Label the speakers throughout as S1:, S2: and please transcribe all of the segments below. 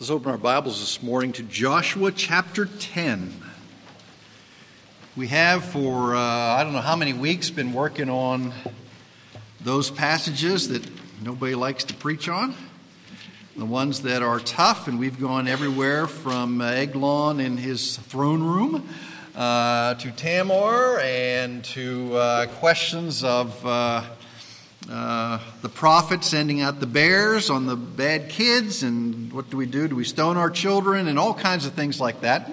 S1: Let's open our Bibles this morning to Joshua chapter 10. We have, for uh, I don't know how many weeks, been working on those passages that nobody likes to preach on, the ones that are tough, and we've gone everywhere from uh, Eglon in his throne room uh, to Tamar and to uh, questions of. Uh, uh, the prophet sending out the bears on the bad kids, and what do we do? Do we stone our children, and all kinds of things like that.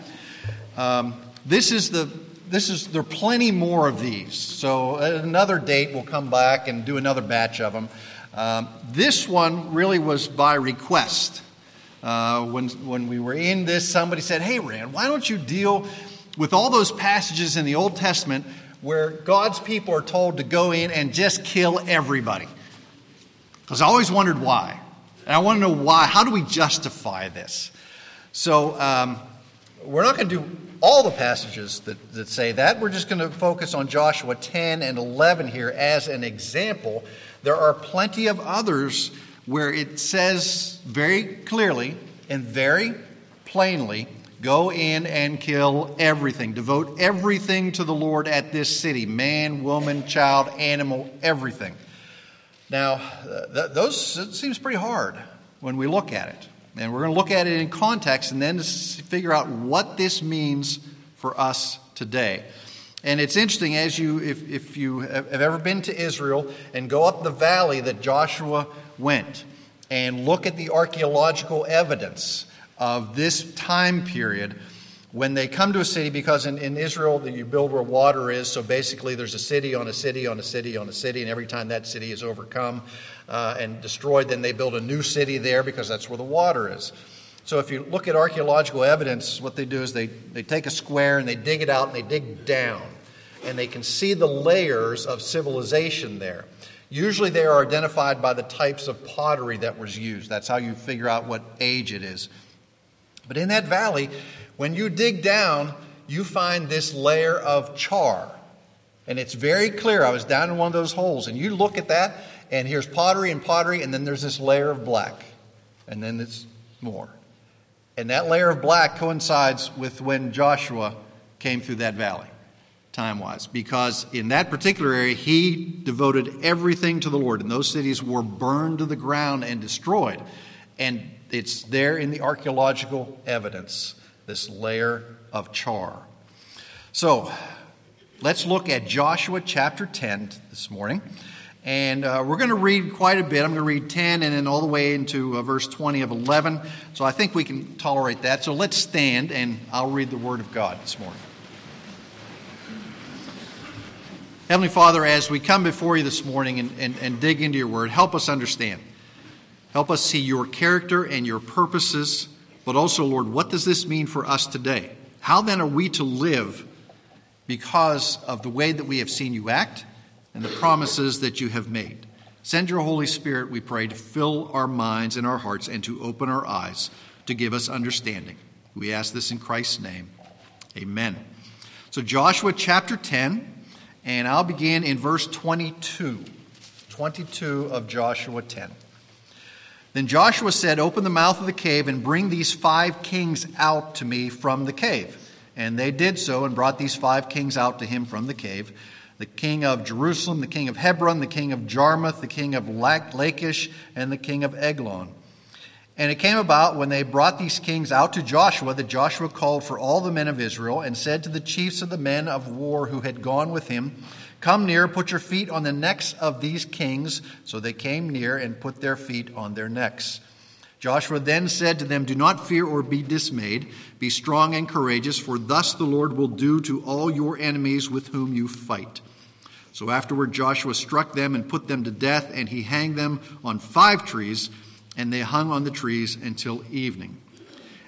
S1: Um, this is the this is there are plenty more of these. So at another date, we'll come back and do another batch of them. Um, this one really was by request. Uh, when when we were in this, somebody said, "Hey, Rand, why don't you deal with all those passages in the Old Testament where God's people are told to go in and just kill everybody. Because I always wondered why. And I want to know why. How do we justify this? So um, we're not going to do all the passages that, that say that. We're just going to focus on Joshua 10 and 11 here as an example. There are plenty of others where it says very clearly and very plainly Go in and kill everything. Devote everything to the Lord at this city man, woman, child, animal, everything. Now, th- those it seems pretty hard when we look at it. And we're going to look at it in context and then figure out what this means for us today. And it's interesting as you, if, if you have ever been to Israel and go up the valley that Joshua went and look at the archaeological evidence of this time period when they come to a city, because in, in Israel you build where water is, so basically there's a city on a city on a city on a city, and every time that city is overcome uh, and destroyed, then they build a new city there because that's where the water is. So if you look at archaeological evidence, what they do is they, they take a square and they dig it out and they dig down, and they can see the layers of civilization there. Usually they are identified by the types of pottery that was used. That's how you figure out what age it is. But in that valley, when you dig down, you find this layer of char. And it's very clear. I was down in one of those holes, and you look at that, and here's pottery and pottery, and then there's this layer of black. And then it's more. And that layer of black coincides with when Joshua came through that valley, time wise, because in that particular area, he devoted everything to the Lord, and those cities were burned to the ground and destroyed. And it's there in the archaeological evidence, this layer of char. So let's look at Joshua chapter 10 this morning. And uh, we're going to read quite a bit. I'm going to read 10 and then all the way into uh, verse 20 of 11. So I think we can tolerate that. So let's stand and I'll read the Word of God this morning. Heavenly Father, as we come before you this morning and, and, and dig into your Word, help us understand. Help us see your character and your purposes, but also, Lord, what does this mean for us today? How then are we to live because of the way that we have seen you act and the promises that you have made? Send your Holy Spirit, we pray, to fill our minds and our hearts and to open our eyes to give us understanding. We ask this in Christ's name. Amen. So, Joshua chapter 10, and I'll begin in verse 22. 22 of Joshua 10. Then Joshua said, Open the mouth of the cave and bring these five kings out to me from the cave. And they did so and brought these five kings out to him from the cave the king of Jerusalem, the king of Hebron, the king of Jarmuth, the king of Lachish, and the king of Eglon. And it came about when they brought these kings out to Joshua that Joshua called for all the men of Israel and said to the chiefs of the men of war who had gone with him, Come near, put your feet on the necks of these kings. So they came near and put their feet on their necks. Joshua then said to them, Do not fear or be dismayed. Be strong and courageous, for thus the Lord will do to all your enemies with whom you fight. So afterward, Joshua struck them and put them to death, and he hanged them on five trees, and they hung on the trees until evening.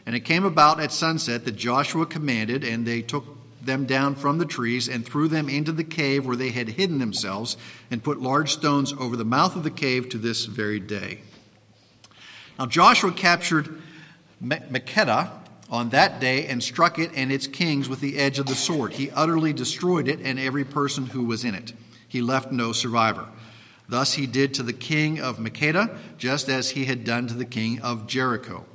S1: And it came about at sunset that Joshua commanded, and they took them down from the trees and threw them into the cave where they had hidden themselves, and put large stones over the mouth of the cave to this very day. Now Joshua captured Makkedah on that day and struck it and its kings with the edge of the sword. He utterly destroyed it and every person who was in it. He left no survivor. Thus he did to the king of Makkedah, just as he had done to the king of Jericho.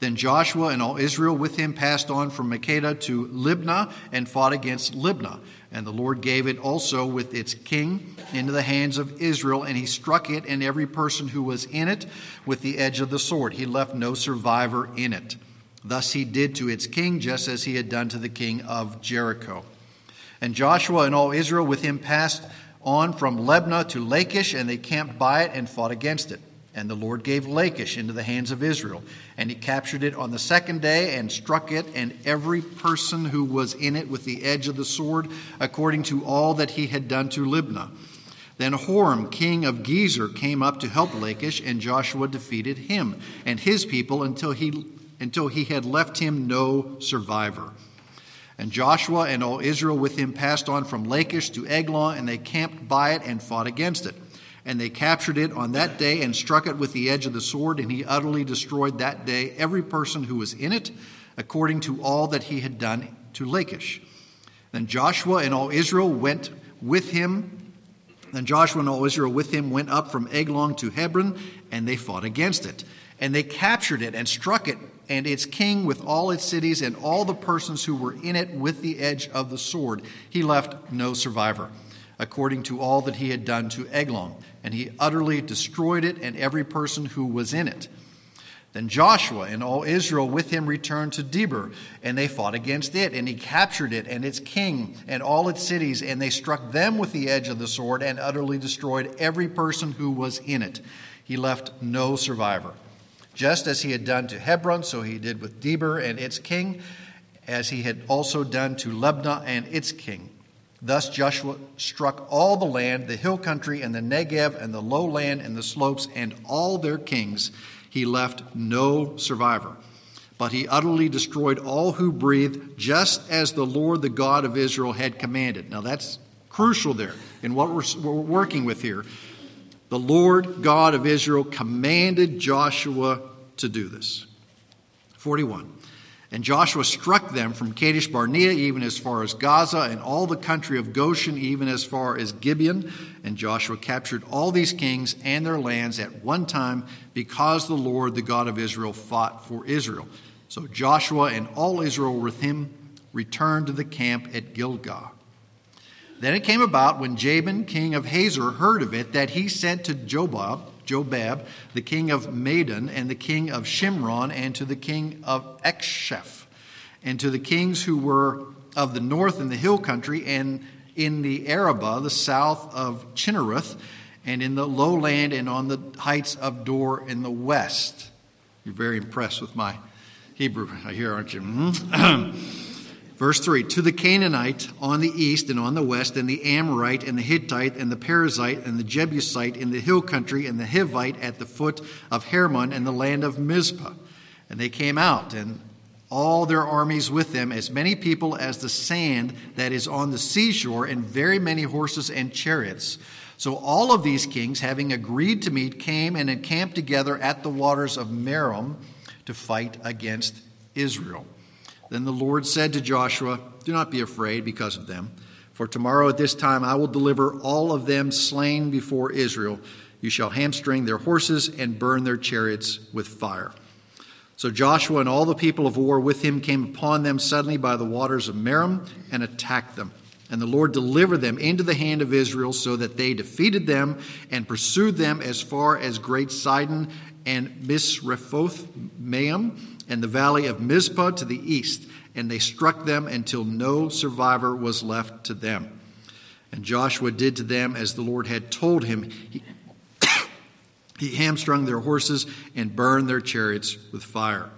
S1: Then Joshua and all Israel with him passed on from Makkedah to Libnah and fought against Libnah. And the Lord gave it also with its king into the hands of Israel, and he struck it and every person who was in it with the edge of the sword. He left no survivor in it. Thus he did to its king just as he had done to the king of Jericho. And Joshua and all Israel with him passed on from Libnah to Lachish, and they camped by it and fought against it. And the Lord gave Lachish into the hands of Israel. And he captured it on the second day and struck it and every person who was in it with the edge of the sword, according to all that he had done to Libnah. Then Horam, king of Gezer, came up to help Lachish, and Joshua defeated him and his people until he, until he had left him no survivor. And Joshua and all Israel with him passed on from Lachish to Eglon, and they camped by it and fought against it. And they captured it on that day and struck it with the edge of the sword, and he utterly destroyed that day every person who was in it, according to all that he had done to Lachish. Then Joshua and all Israel went with him. Then Joshua and all Israel with him went up from Eglon to Hebron, and they fought against it. And they captured it and struck it and its king with all its cities and all the persons who were in it with the edge of the sword. He left no survivor, according to all that he had done to Eglon, and he utterly destroyed it and every person who was in it. Then Joshua and all Israel with him returned to Debir, and they fought against it, and he captured it and its king and all its cities, and they struck them with the edge of the sword and utterly destroyed every person who was in it. He left no survivor. Just as he had done to Hebron, so he did with Debir and its king, as he had also done to Libnah and its king. Thus Joshua struck all the land, the hill country, and the Negev, and the lowland, and the slopes, and all their kings. He left no survivor. But he utterly destroyed all who breathed, just as the Lord, the God of Israel, had commanded. Now that's crucial there in what we're, we're working with here. The Lord God of Israel commanded Joshua to do this. 41. And Joshua struck them from Kadesh Barnea even as far as Gaza, and all the country of Goshen even as far as Gibeon. And Joshua captured all these kings and their lands at one time because the Lord, the God of Israel, fought for Israel. So Joshua and all Israel with him returned to the camp at Gilgal. Then it came about when Jabin, king of Hazor, heard of it that he sent to Jobab, Jobab, the king of Madon, and the king of Shimron, and to the king of Achshaph, and to the kings who were of the north in the hill country, and in the Arabah, the south of Chinnereth, and in the lowland, and on the heights of Dor in the west. You're very impressed with my Hebrew, I hear, aren't you? Hmm? Verse 3 To the Canaanite on the east and on the west, and the Amorite, and the Hittite, and the Perizzite, and the Jebusite in the hill country, and the Hivite at the foot of Hermon, and the land of Mizpah. And they came out, and all their armies with them, as many people as the sand that is on the seashore, and very many horses and chariots. So all of these kings, having agreed to meet, came and encamped together at the waters of Merom to fight against Israel. Then the Lord said to Joshua, Do not be afraid because of them, for tomorrow at this time I will deliver all of them slain before Israel. You shall hamstring their horses and burn their chariots with fire. So Joshua and all the people of war with him came upon them suddenly by the waters of Merom and attacked them. And the Lord delivered them into the hand of Israel so that they defeated them and pursued them as far as Great Sidon and Misrephoth Maim and the valley of Mizpah to the east, and they struck them until no survivor was left to them. And Joshua did to them as the Lord had told him. He, he hamstrung their horses and burned their chariots with fire.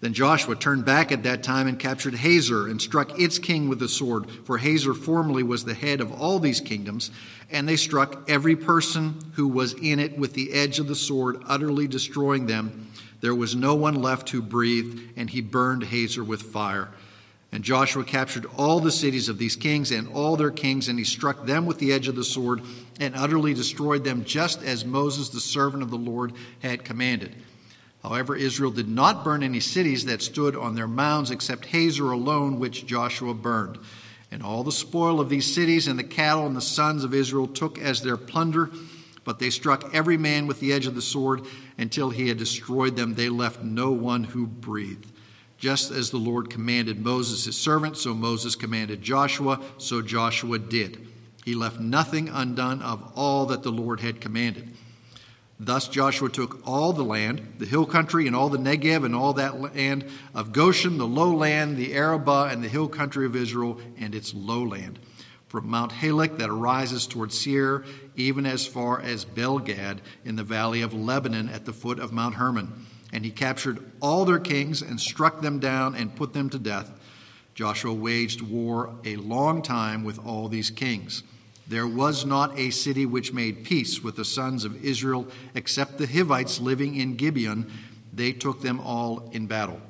S1: Then Joshua turned back at that time and captured Hazor and struck its king with the sword, for Hazor formerly was the head of all these kingdoms. And they struck every person who was in it with the edge of the sword, utterly destroying them there was no one left who breathed, and he burned Hazor with fire. And Joshua captured all the cities of these kings and all their kings, and he struck them with the edge of the sword and utterly destroyed them, just as Moses, the servant of the Lord, had commanded. However, Israel did not burn any cities that stood on their mounds except Hazor alone, which Joshua burned. And all the spoil of these cities and the cattle and the sons of Israel took as their plunder But they struck every man with the edge of the sword until he had destroyed them. They left no one who breathed. Just as the Lord commanded Moses his servant, so Moses commanded Joshua, so Joshua did. He left nothing undone of all that the Lord had commanded. Thus Joshua took all the land, the hill country, and all the Negev, and all that land of Goshen, the lowland, the Arabah, and the hill country of Israel, and its lowland from Mount Halak that arises toward Seir, even as far as Baal-gad in the valley of Lebanon at the foot of Mount Hermon. And he captured all their kings and struck them down and put them to death. Joshua waged war a long time with all these kings. There was not a city which made peace with the sons of Israel except the Hivites living in Gibeon. They took them all in battle.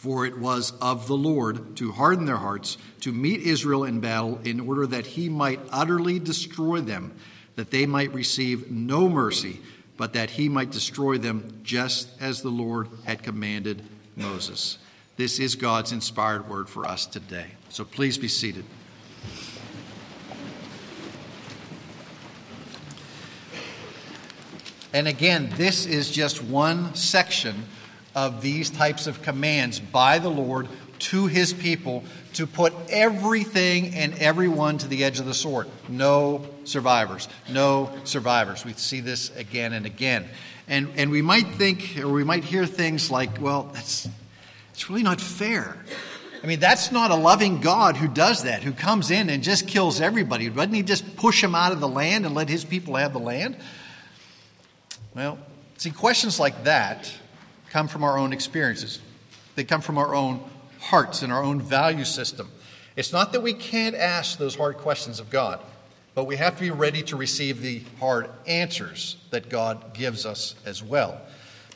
S1: For it was of the Lord to harden their hearts, to meet Israel in battle, in order that he might utterly destroy them, that they might receive no mercy, but that he might destroy them just as the Lord had commanded Moses. This is God's inspired word for us today. So please be seated. And again, this is just one section of these types of commands by the Lord to his people to put everything and everyone to the edge of the sword. No survivors. No survivors. We see this again and again. And, and we might think, or we might hear things like, well, that's, it's really not fair. I mean, that's not a loving God who does that, who comes in and just kills everybody. Doesn't he just push them out of the land and let his people have the land? Well, see, questions like that come from our own experiences, they come from our own hearts and our own value system. It's not that we can't ask those hard questions of God, but we have to be ready to receive the hard answers that God gives us as well.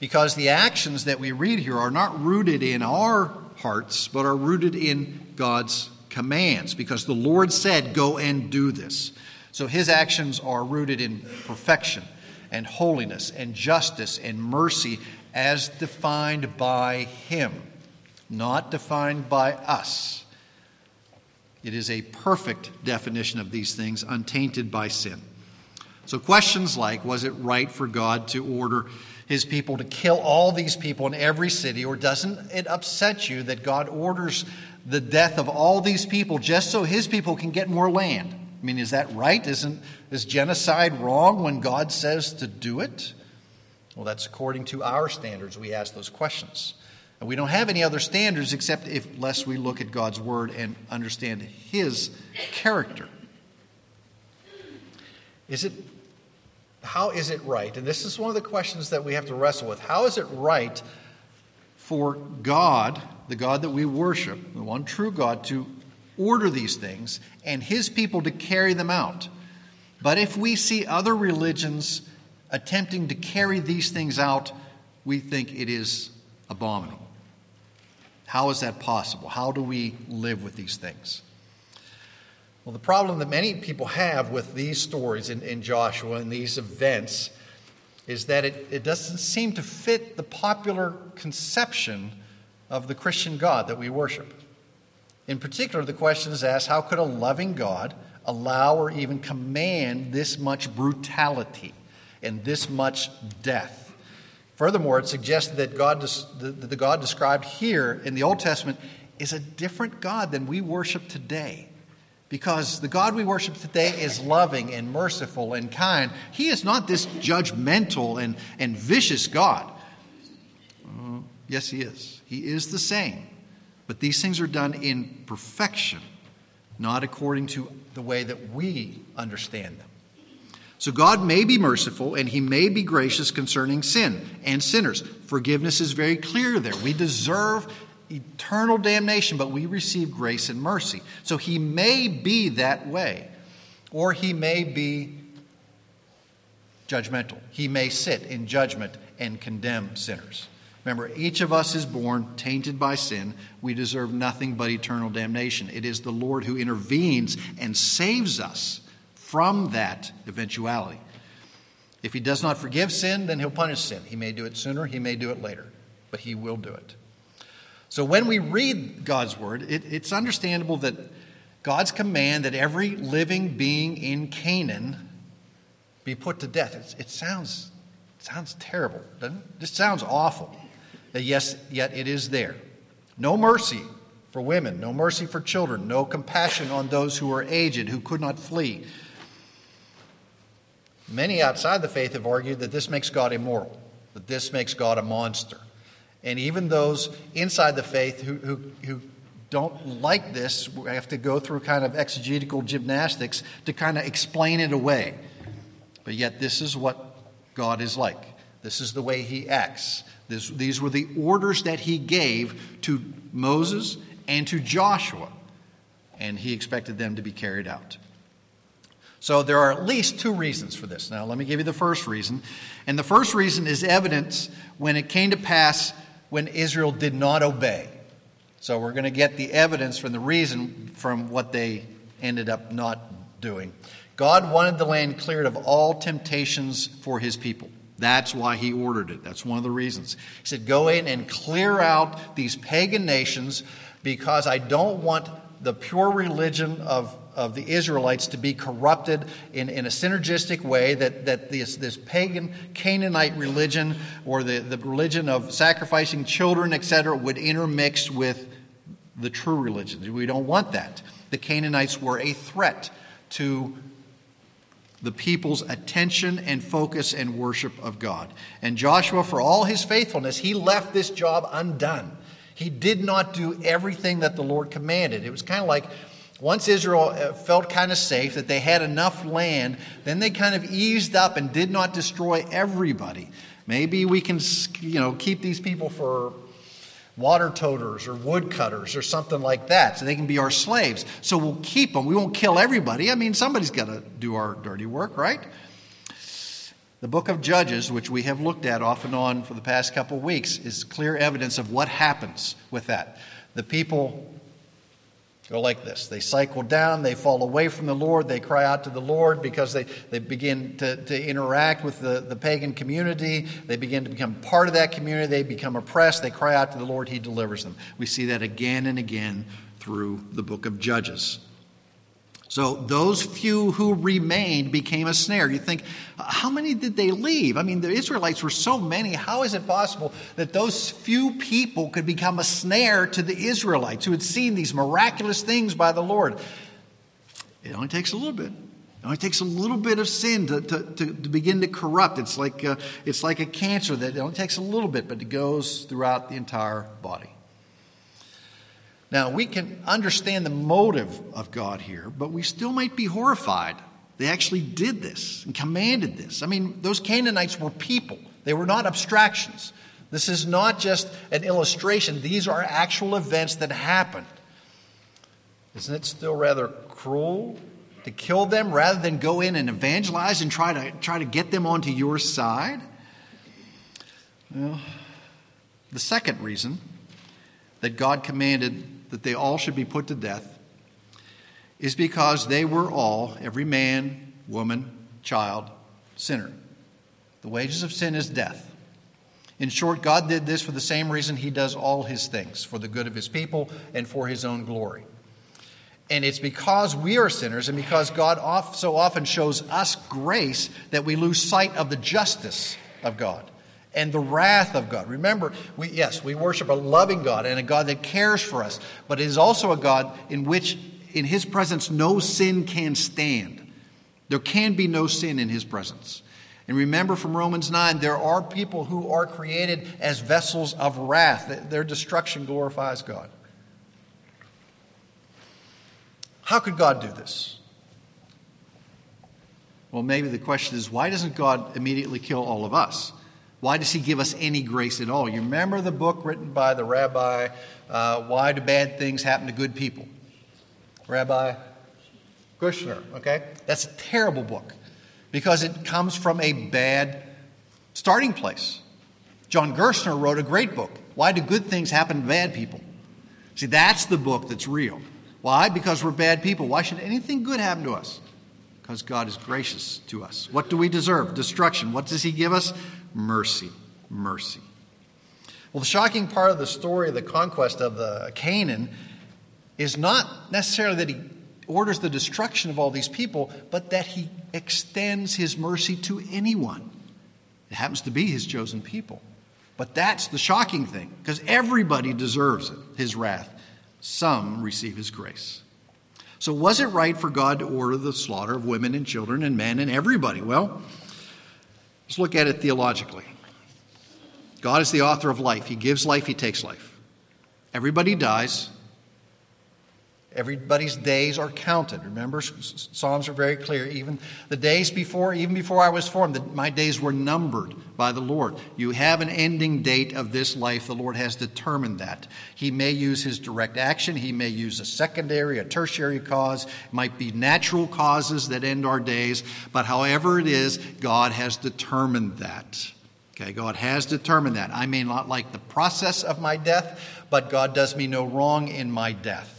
S1: Because the actions that we read here are not rooted in our hearts, but are rooted in God's commands. Because the Lord said, Go and do this. So his actions are rooted in perfection and holiness and justice and mercy as defined by Him, not defined by us. It is a perfect definition of these things, untainted by sin. So, questions like Was it right for God to order his people to kill all these people in every city? Or doesn't it upset you that God orders the death of all these people just so his people can get more land? I mean, is that right? Isn't is genocide wrong when God says to do it? Well, that's according to our standards. We ask those questions. And we don't have any other standards except if, lest we look at God's word and understand his character. Is it how is it right? And this is one of the questions that we have to wrestle with. How is it right for God, the God that we worship, the one true God, to order these things and his people to carry them out? But if we see other religions attempting to carry these things out, we think it is abominable. How is that possible? How do we live with these things? Well, the problem that many people have with these stories in, in Joshua and these events is that it, it doesn't seem to fit the popular conception of the Christian God that we worship. In particular, the question is asked how could a loving God allow or even command this much brutality? And this much death. Furthermore, it suggests that God, the, the God described here in the Old Testament is a different God than we worship today. Because the God we worship today is loving and merciful and kind. He is not this judgmental and, and vicious God. Uh, yes, He is. He is the same. But these things are done in perfection, not according to the way that we understand them. So God may be merciful and he may be gracious concerning sin and sinners. Forgiveness is very clear there. We deserve eternal damnation, but we receive grace and mercy. So he may be that way, or he may be judgmental. He may sit in judgment and condemn sinners. Remember, each of us is born tainted by sin. We deserve nothing but eternal damnation. It is the Lord who intervenes and saves us from that eventuality. If he does not forgive sin, then he'll punish sin. He may do it sooner, he may do it later, but he will do it. So when we read God's word, it, it's understandable that God's command that every living being in Canaan be put to death. It sounds, it sounds terrible, doesn't it? This sounds awful. Yes, yet it is there. No mercy for women, no mercy for children, no compassion on those who are aged, who could not flee. Many outside the faith have argued that this makes God immoral, that this makes God a monster. And even those inside the faith who, who, who don't like this have to go through kind of exegetical gymnastics to kind of explain it away. But yet, this is what God is like. This is the way he acts. This, these were the orders that he gave to Moses and to Joshua, and he expected them to be carried out. So there are at least two reasons for this. Now, let me give you the first reason. And the first reason is evidence when it came to pass when Israel did not obey. So we're going to get the evidence from the reason from what they ended up not doing. God wanted the land cleared of all temptations for his people. That's why he ordered it. That's one of the reasons. He said, Go in and clear out these pagan nations because I don't want the pure religion of, of the Israelites to be corrupted in, in a synergistic way, that, that this, this pagan Canaanite religion or the, the religion of sacrificing children, etc., would intermix with the true religion. We don't want that. The Canaanites were a threat to the people's attention and focus and worship of God. And Joshua, for all his faithfulness, he left this job undone. He did not do everything that the Lord commanded. It was kind of like once Israel uh, felt kind of safe that they had enough land, then they kind of eased up and did not destroy everybody. Maybe we can, you know, keep these people for water toters or woodcutters or something like that so they can be our slaves. So we'll keep them. We won't kill everybody. I mean, somebody's got to do our dirty work, right? The book of Judges, which we have looked at off and on for the past couple of weeks, is clear evidence of what happens with that. The people go like this. They cycle down, they fall away from the Lord, they cry out to the Lord because they, they begin to, to interact with the, the pagan community. They begin to become part of that community. They become oppressed. They cry out to the Lord, He delivers them. We see that again and again through the book of Judges. So those few who remained became a snare. You think, how many did they leave? I mean, the Israelites were so many. How is it possible that those few people could become a snare to the Israelites who had seen these miraculous things by the Lord? It only takes a little bit. It only takes a little bit of sin to, to, to, to begin to corrupt. It's like, a, it's like a cancer that it only takes a little bit, but it goes throughout the entire body. Now, we can understand the motive of God here, but we still might be horrified. They actually did this and commanded this. I mean, those Canaanites were people, they were not abstractions. This is not just an illustration, these are actual events that happened. Isn't it still rather cruel to kill them rather than go in and evangelize and try to, try to get them onto your side? Well, the second reason that God commanded that they all should be put to death is because they were all, every man, woman, child, sinner. The wages of sin is death. In short, God did this for the same reason He does all His things for the good of His people and for His own glory. And it's because we are sinners and because God so often shows us grace that we lose sight of the justice of God and the wrath of God. Remember, we, yes, we worship a loving God and a God that cares for us, but it is also a God in which, in His presence, no sin can stand. There can be no sin in His presence. And remember from Romans 9, there are people who are created as vessels of wrath. Their destruction glorifies God. How could God do this? Well, maybe the question is why doesn't God immediately kill all of us? Why does he give us any grace at all? You remember the book written by the rabbi, uh, Why Do Bad Things Happen to Good People? Rabbi Kushner, okay? That's a terrible book because it comes from a bad starting place. John Gerstner wrote a great book, Why Do Good Things Happen to Bad People? See, that's the book that's real. Why? Because we're bad people. Why should anything good happen to us? Because God is gracious to us. What do we deserve? Destruction. What does He give us? Mercy, mercy. Well, the shocking part of the story of the conquest of the Canaan is not necessarily that he orders the destruction of all these people, but that he extends his mercy to anyone. It happens to be his chosen people. But that's the shocking thing, because everybody deserves it, his wrath. Some receive his grace. So, was it right for God to order the slaughter of women and children and men and everybody? Well, let's look at it theologically. God is the author of life. He gives life, He takes life. Everybody dies, Everybody's days are counted. Remember, Psalms are very clear. Even the days before, even before I was formed, my days were numbered by the Lord. You have an ending date of this life. The Lord has determined that. He may use His direct action. He may use a secondary, a tertiary cause. It might be natural causes that end our days. But however it is, God has determined that. Okay, God has determined that. I may not like the process of my death, but God does me no wrong in my death.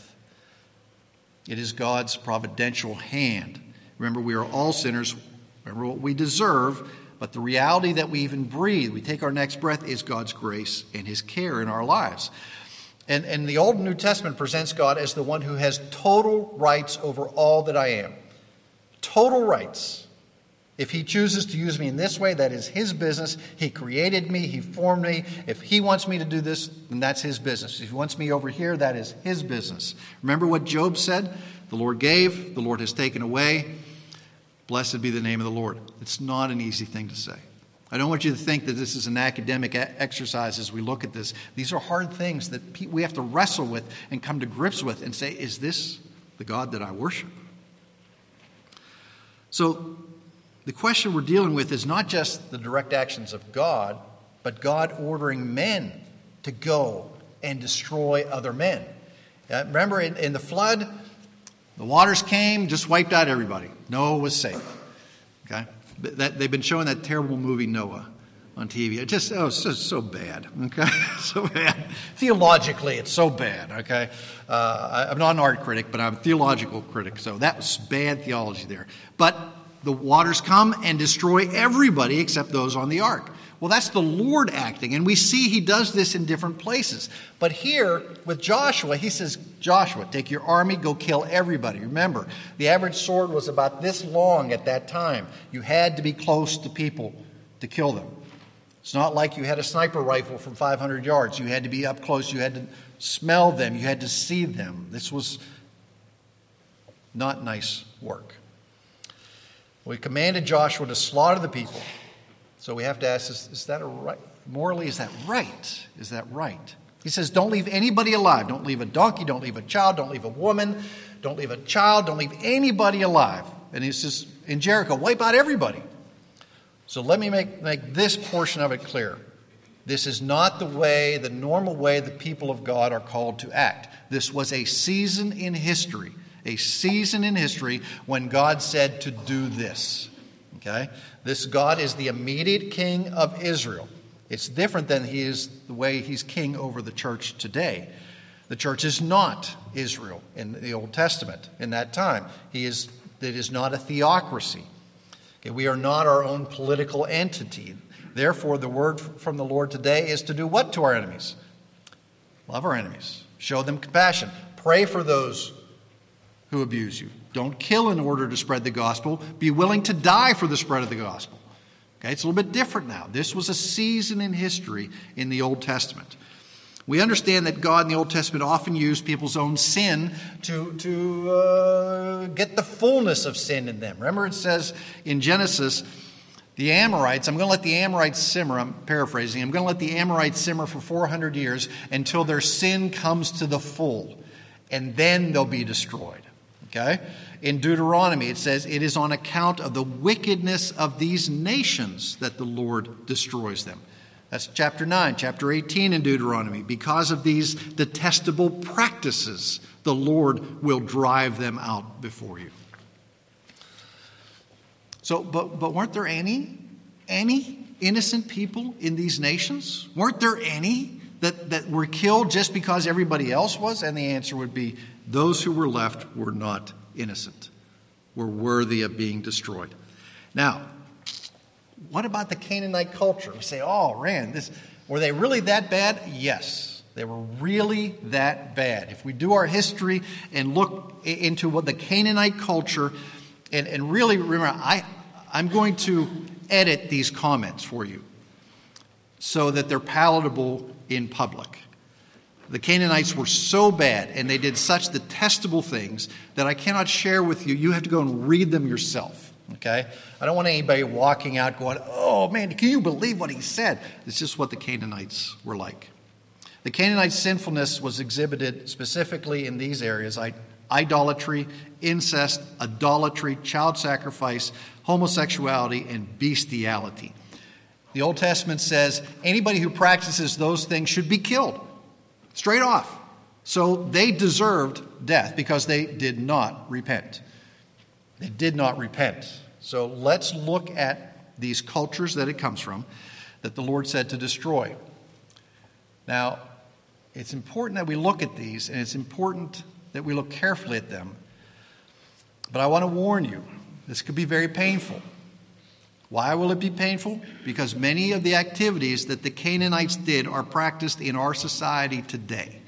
S1: It is God's providential hand. Remember, we are all sinners. Remember what we deserve, but the reality that we even breathe, we take our next breath, is God's grace and His care in our lives. And, and the Old and New Testament presents God as the one who has total rights over all that I am. Total rights. If he chooses to use me in this way, that is his business. He created me, he formed me. If he wants me to do this, then that's his business. If he wants me over here, that is his business. Remember what Job said? The Lord gave, the Lord has taken away. Blessed be the name of the Lord. It's not an easy thing to say. I don't want you to think that this is an academic exercise as we look at this. These are hard things that we have to wrestle with and come to grips with and say, is this the God that I worship? So, the question we're dealing with is not just the direct actions of God, but God ordering men to go and destroy other men. Uh, remember, in, in, the flood, the waters came, just wiped out everybody. Noah was safe. Okay? That, they've been showing that terrible movie, Noah, on TV. It just, oh, it's just so bad. Okay? so bad. Theologically, it's so bad. Okay? Uh, I'm not an art critic, but I'm a theological critic, so that was bad theology there. But the waters come and destroy everybody except those on the ark. Well, that's the Lord acting, and we see he does this in different places. But here with Joshua, he says, Joshua, take your army, go kill everybody. Remember, the average sword was about this long at that time. You had to be close to people to kill them. It's not like you had a sniper rifle from 500 yards. You had to be up close, you had to smell them, you had to see them. This was not nice work. We commanded Joshua to slaughter the people. So we have to ask is, is that a right? Morally, is that right? Is that right? He says, don't leave anybody alive. Don't leave a donkey. Don't leave a child. Don't leave a woman. Don't leave a child. Don't leave anybody alive. And he says, in Jericho, wipe out everybody. So let me make, make this portion of it clear. This is not the way, the normal way the people of God are called to act. This was a season in history a season in history when God said to do this. Okay? This God is the immediate king of Israel. It's different than he is the way he's king over the church today. The church is not Israel in the Old Testament in that time. He is, it is not a theocracy. Okay, we are not our own political entity. Therefore, the word from the Lord today is to do what to our enemies? Love our enemies, show them compassion, pray for those who abuse you. Don't kill in order to spread the gospel. Be willing to die for the spread of the gospel. Okay, it's a little bit different now. This was a season in history in the Old Testament. We understand that God in the Old Testament often used people's own sin to, to uh, get the fullness of sin in them. Remember, it says in Genesis, the Amorites, I'm going to let the Amorites simmer, I'm paraphrasing, I'm going to let the Amorites simmer for 400 years until their sin comes to the full, and then they'll be destroyed. Okay? In Deuteronomy, it says, It is on account of the wickedness of these nations that the Lord destroys them. That's chapter 9, chapter 18 in Deuteronomy. Because of these detestable practices, the Lord will drive them out before you. So, but, but weren't there any, any innocent people in these nations? Weren't there any that, that were killed just because everybody else was? And the answer would be those who were left were not innocent, were worthy of being destroyed. Now, what about the Canaanite culture? We say, oh, Rand, this, were they really that bad? Yes. They were really that bad. If we do our history and look into what the Canaanite culture, and, and really remember, I, I'm going to edit these comments for you so that they're palatable in public. The Canaanites were so bad and they did such detestable things that I cannot share with you. You have to go and read them yourself. Okay? I don't want anybody walking out going, oh man, can you believe what he said? It's just what the Canaanites were like. The Canaanite sinfulness was exhibited specifically in these areas idolatry, incest, idolatry, child sacrifice, homosexuality, and bestiality. The Old Testament says anybody who practices those things should be killed straight off. So they deserved death because they did not repent. They did not repent. So let's look at these cultures that it comes from that the Lord said to destroy. Now, it's important that we look at these, and it's important that we look carefully at them. But I want to warn you this could be very painful. Why will it be painful? Because many of the activities that the Canaanites did are practiced in our society today.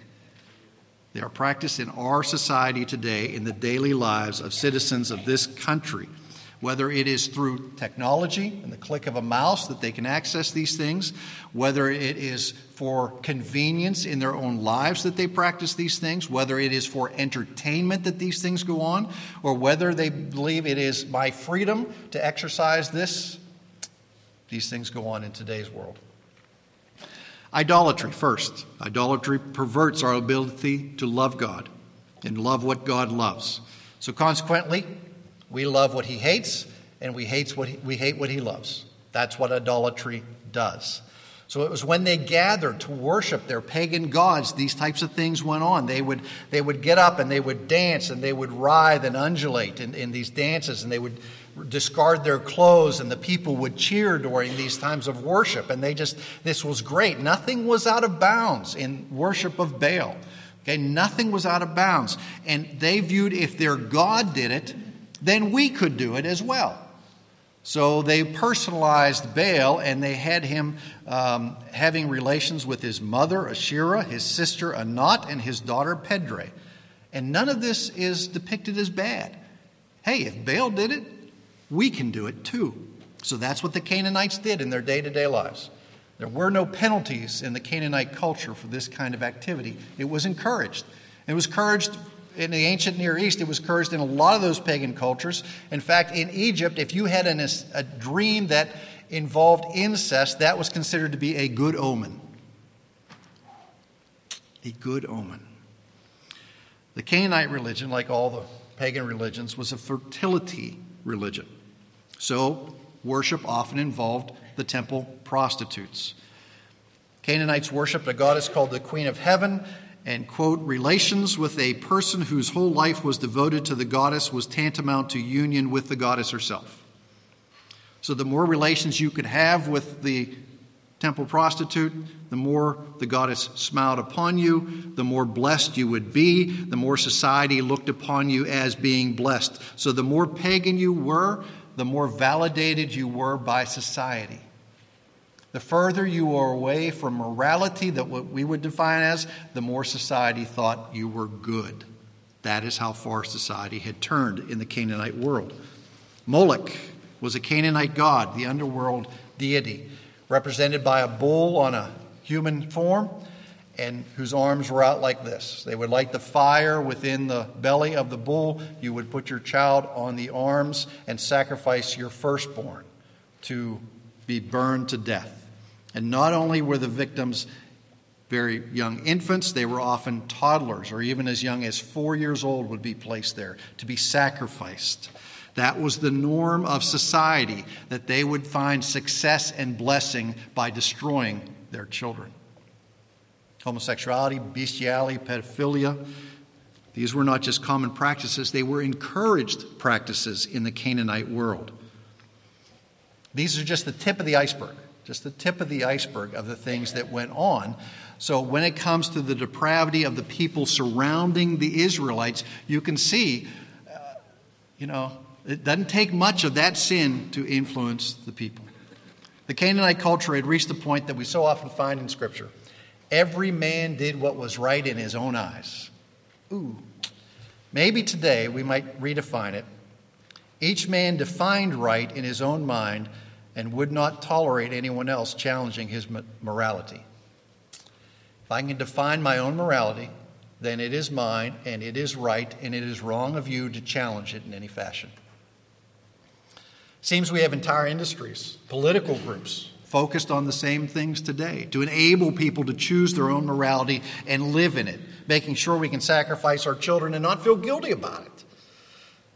S1: They are practiced in our society today in the daily lives of citizens of this country whether it is through technology and the click of a mouse that they can access these things, whether it is for convenience in their own lives that they practice these things, whether it is for entertainment that these things go on, or whether they believe it is my freedom to exercise this, these things go on in today's world. Idolatry, first. Idolatry perverts our ability to love God and love what God loves. So, consequently, we love what he hates, and we, hates what he, we hate what he loves. That's what idolatry does. So it was when they gathered to worship their pagan gods, these types of things went on. They would, they would get up and they would dance and they would writhe and undulate in, in these dances and they would discard their clothes and the people would cheer during these times of worship. And they just, this was great. Nothing was out of bounds in worship of Baal. Okay, nothing was out of bounds. And they viewed if their God did it, then we could do it as well. So they personalized Baal and they had him um, having relations with his mother, Asherah, his sister, Anat, and his daughter, Pidray. And none of this is depicted as bad. Hey, if Baal did it, we can do it too. So that's what the Canaanites did in their day to day lives. There were no penalties in the Canaanite culture for this kind of activity. It was encouraged. It was encouraged in the ancient Near East, it was cursed in a lot of those pagan cultures. In fact, in Egypt, if you had an, a dream that involved incest, that was considered to be a good omen. A good omen. The Canaanite religion, like all the pagan religions, was a fertility religion. So, worship often involved the temple prostitutes. Canaanites worshiped a goddess called the Queen of Heaven and, quote, relations with a person whose whole life was devoted to the goddess was tantamount to union with the goddess herself. So, the more relations you could have with the temple prostitute, the more the goddess smiled upon you, the more blessed you would be, the more society looked upon you as being blessed. So, the more pagan you were, the more validated you were by society. The further you are away from morality, that what we would define as, the more society thought you were good. That is how far society had turned in the Canaanite world. Moloch was a Canaanite god, the underworld deity, represented by a bull on a human form and whose arms were out like this. They would light the fire within the belly of the bull. You would put your child on the arms and sacrifice your firstborn to be burned to death. And not only were the victims very young infants, they were often toddlers, or even as young as four years old would be placed there to be sacrificed. That was the norm of society, that they would find success and blessing by destroying their children. Homosexuality, bestiality, pedophilia, these were not just common practices, they were encouraged practices in the Canaanite world. These are just the tip of the iceberg, just the tip of the iceberg of the things that went on. So, when it comes to the depravity of the people surrounding the Israelites, you can see, uh, you know, it doesn't take much of that sin to influence the people. The Canaanite culture had reached the point that we so often find in Scripture. Every man did what was right in his own eyes. Ooh. Maybe today we might redefine it. Each man defined right in his own mind and would not tolerate anyone else challenging his morality. If I can define my own morality, then it is mine and it is right and it is wrong of you to challenge it in any fashion. Seems we have entire industries, political groups focused on the same things today to enable people to choose their own morality and live in it, making sure we can sacrifice our children and not feel guilty about it.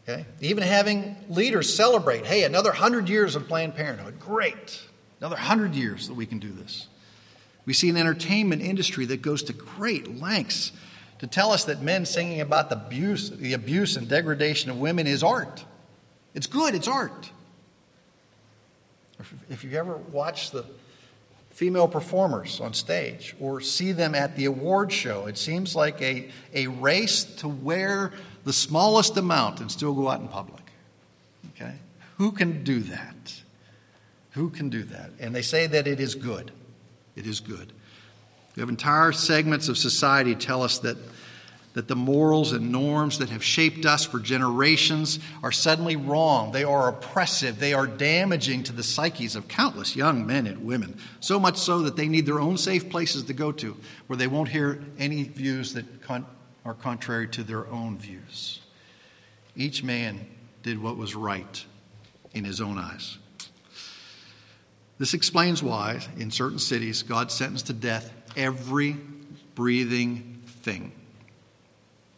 S1: Okay? Even having leaders celebrate, hey, another hundred years of Planned Parenthood. Great. Another hundred years that we can do this. We see an entertainment industry that goes to great lengths to tell us that men singing about the abuse, the abuse and degradation of women is art. It's good, it's art. If you've ever watch the female performers on stage or see them at the award show, it seems like a, a race to wear the smallest amount and still go out in public. Okay? Who can do that? Who can do that? And they say that it is good. It is good. We have entire segments of society tell us that, that the morals and norms that have shaped us for generations are suddenly wrong. They are oppressive. They are damaging to the psyches of countless young men and women. So much so that they need their own safe places to go to where they won't hear any views that are contrary to their own views. Each man did what was right in his own eyes. This explains why, in certain cities, God sentenced to death every breathing thing.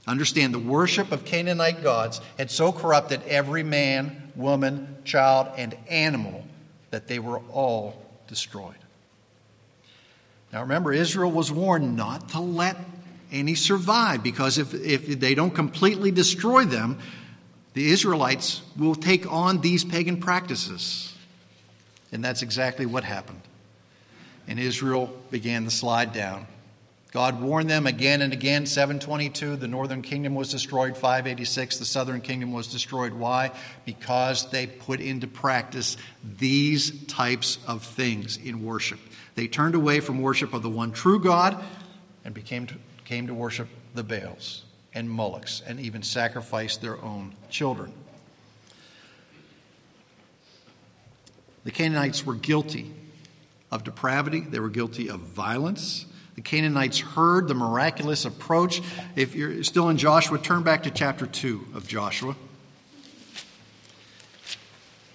S1: Understand the worship of Canaanite gods had so corrupted every man, woman, child, and animal that they were all destroyed. Now remember, Israel was warned not to let any survived because if, if they don't completely destroy them, the Israelites will take on these pagan practices. And that's exactly what happened. And Israel began to slide down. God warned them again and again. 722, the northern kingdom was destroyed. 586, the southern kingdom was destroyed. Why? Because they put into practice these types of things in worship. They turned away from worship of the one true God and became came to worship the Baals and Molochs and even sacrificed their own children. The Canaanites were guilty of depravity, they were guilty of violence. The Canaanites heard the miraculous approach. If you're still in Joshua, turn back to chapter 2 of Joshua.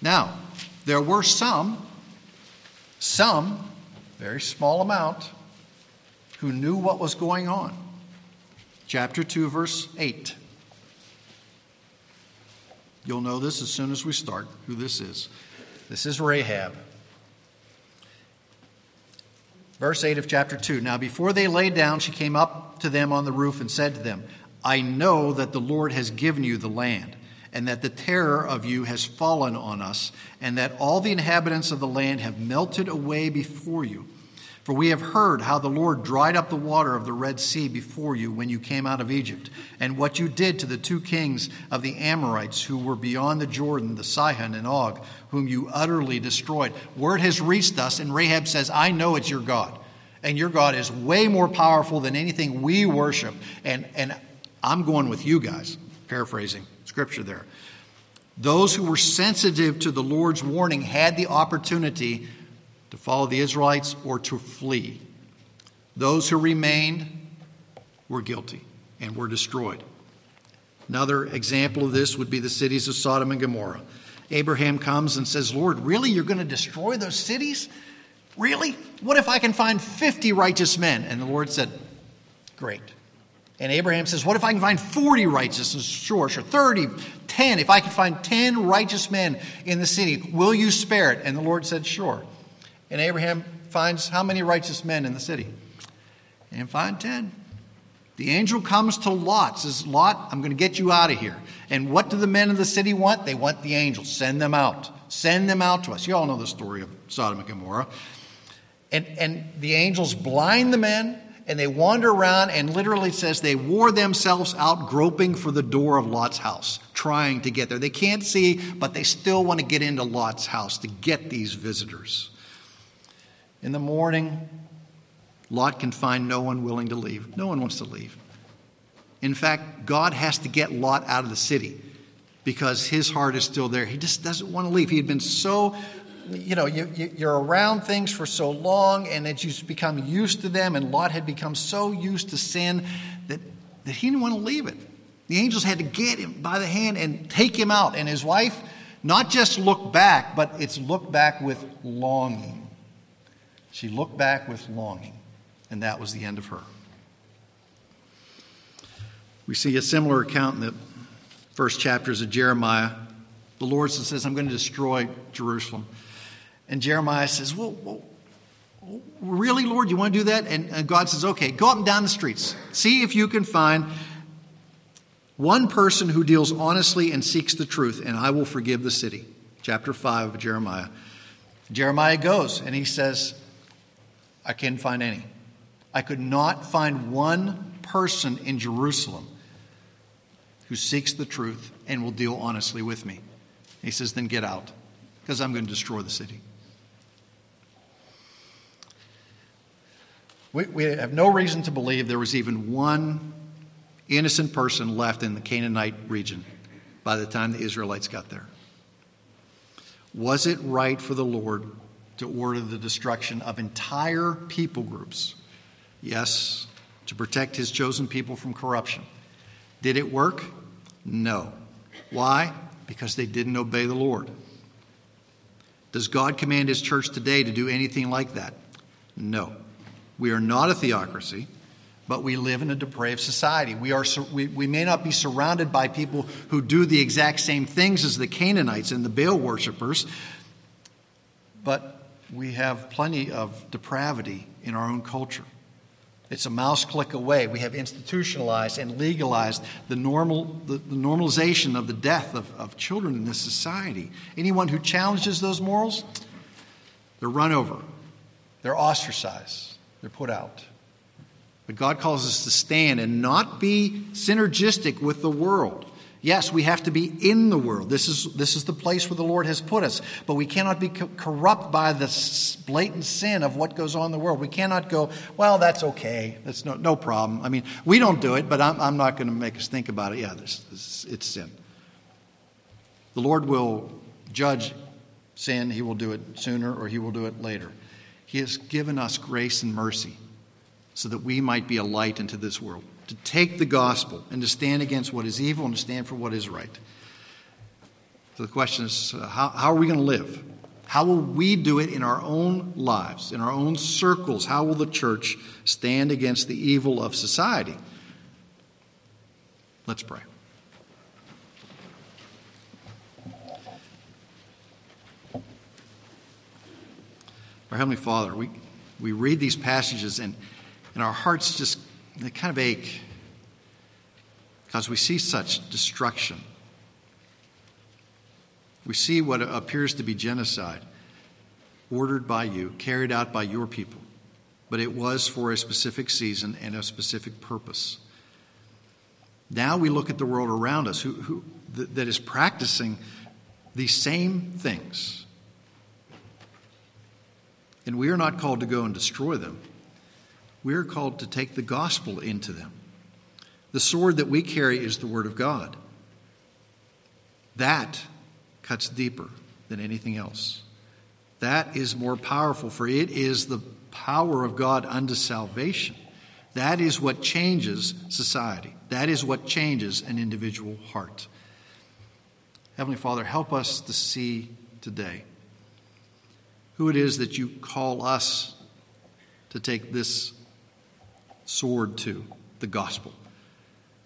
S1: Now, there were some, some, very small amount, who knew what was going on. Chapter 2, verse 8. You'll know this as soon as we start who this is. This is Rahab. Verse 8 of chapter 2. Now, before they lay down, she came up to them on the roof and said to them, I know that the Lord has given you the land, and that the terror of you has fallen on us, and that all the inhabitants of the land have melted away before you. For we have heard how the Lord dried up the water of the Red Sea before you when you came out of Egypt, and what you did to the two kings of the Amorites who were beyond the Jordan, the Sihon and Og, whom you utterly destroyed. Word has reached us, and Rahab says, I know it's your God. And your God is way more powerful than anything we worship. And, and I'm going with you guys, paraphrasing scripture there. Those who were sensitive to the Lord's warning had the opportunity to follow the Israelites or to flee. Those who remained were guilty and were destroyed. Another example of this would be the cities of Sodom and Gomorrah. Abraham comes and says, Lord, really? You're going to destroy those cities? Really? What if I can find 50 righteous men? And the Lord said, Great. And Abraham says, What if I can find 40 righteous? Sure, sure. 30, 10. If I can find 10 righteous men in the city, will you spare it? And the Lord said, Sure. And Abraham finds how many righteous men in the city? And find 10. The angel comes to Lot, says, Lot, I'm going to get you out of here. And what do the men of the city want? They want the angel. Send them out. Send them out to us. You all know the story of Sodom and Gomorrah. And, and the angels blind the men, and they wander around, and literally says they wore themselves out groping for the door of Lot's house, trying to get there. They can't see, but they still want to get into Lot's house to get these visitors. In the morning, Lot can find no one willing to leave. No one wants to leave. In fact, God has to get Lot out of the city because his heart is still there. He just doesn't want to leave. He had been so, you know, you, you, are around things for so long and that you've become used to them, and Lot had become so used to sin that, that he didn't want to leave it. The angels had to get him by the hand and take him out. And his wife, not just look back, but it's look back with longing. She looked back with longing, and that was the end of her. We see a similar account in the first chapters of Jeremiah. The Lord says, I'm going to destroy Jerusalem. And Jeremiah says, Well, well really, Lord, you want to do that? And, and God says, Okay, go up and down the streets. See if you can find one person who deals honestly and seeks the truth, and I will forgive the city. Chapter 5 of Jeremiah. Jeremiah goes and he says, I can't find any. I could not find one person in Jerusalem who seeks the truth and will deal honestly with me. He says, Then get out, because I'm going to destroy the city. We, we have no reason to believe there was even one innocent person left in the Canaanite region by the time the Israelites got there. Was it right for the Lord to order the destruction of entire people groups? Yes, to protect his chosen people from corruption. Did it work? No. Why? Because they didn't obey the Lord. Does God command His church today to do anything like that? No. We are not a theocracy, but we live in a depraved society. We, are, we, we may not be surrounded by people who do the exact same things as the Canaanites and the Baal worshippers, but we have plenty of depravity in our own culture. It's a mouse click away. We have institutionalized and legalized the, normal, the, the normalization of the death of, of children in this society. Anyone who challenges those morals, they're run over, they're ostracized, they're put out. But God calls us to stand and not be synergistic with the world. Yes, we have to be in the world. This is, this is the place where the Lord has put us. But we cannot be co- corrupt by the blatant sin of what goes on in the world. We cannot go, well, that's okay. That's no, no problem. I mean, we don't do it, but I'm, I'm not going to make us think about it. Yeah, this, this, it's sin. The Lord will judge sin. He will do it sooner or he will do it later. He has given us grace and mercy so that we might be a light into this world to take the gospel and to stand against what is evil and to stand for what is right. So the question is uh, how, how are we going to live? How will we do it in our own lives, in our own circles? How will the church stand against the evil of society? Let's pray. Our Heavenly Father, we, we read these passages and, and our hearts just they kind of ache because we see such destruction. We see what appears to be genocide ordered by you, carried out by your people, but it was for a specific season and a specific purpose. Now we look at the world around us who, who, that is practicing these same things. And we are not called to go and destroy them. We are called to take the gospel into them. The sword that we carry is the Word of God. That cuts deeper than anything else. That is more powerful, for it is the power of God unto salvation. That is what changes society. That is what changes an individual heart. Heavenly Father, help us to see today who it is that you call us to take this sword to the gospel.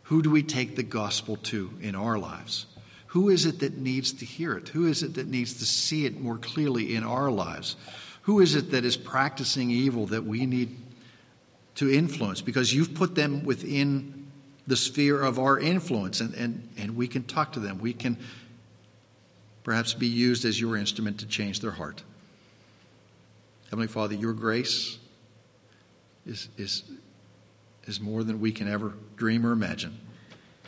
S1: Who do we take the gospel to in our lives? Who is it that needs to hear it? Who is it that needs to see it more clearly in our lives? Who is it that is practicing evil that we need to influence? Because you've put them within the sphere of our influence, and, and, and we can talk to them. We can perhaps be used as your instrument to change their heart. Heavenly Father, your grace is, is is more than we can ever dream or imagine,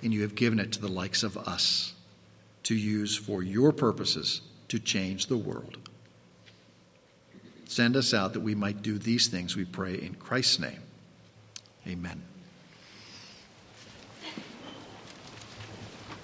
S1: and you have given it to the likes of us to use for your purposes to change the world. Send us out that we might do these things, we pray in Christ's name. Amen.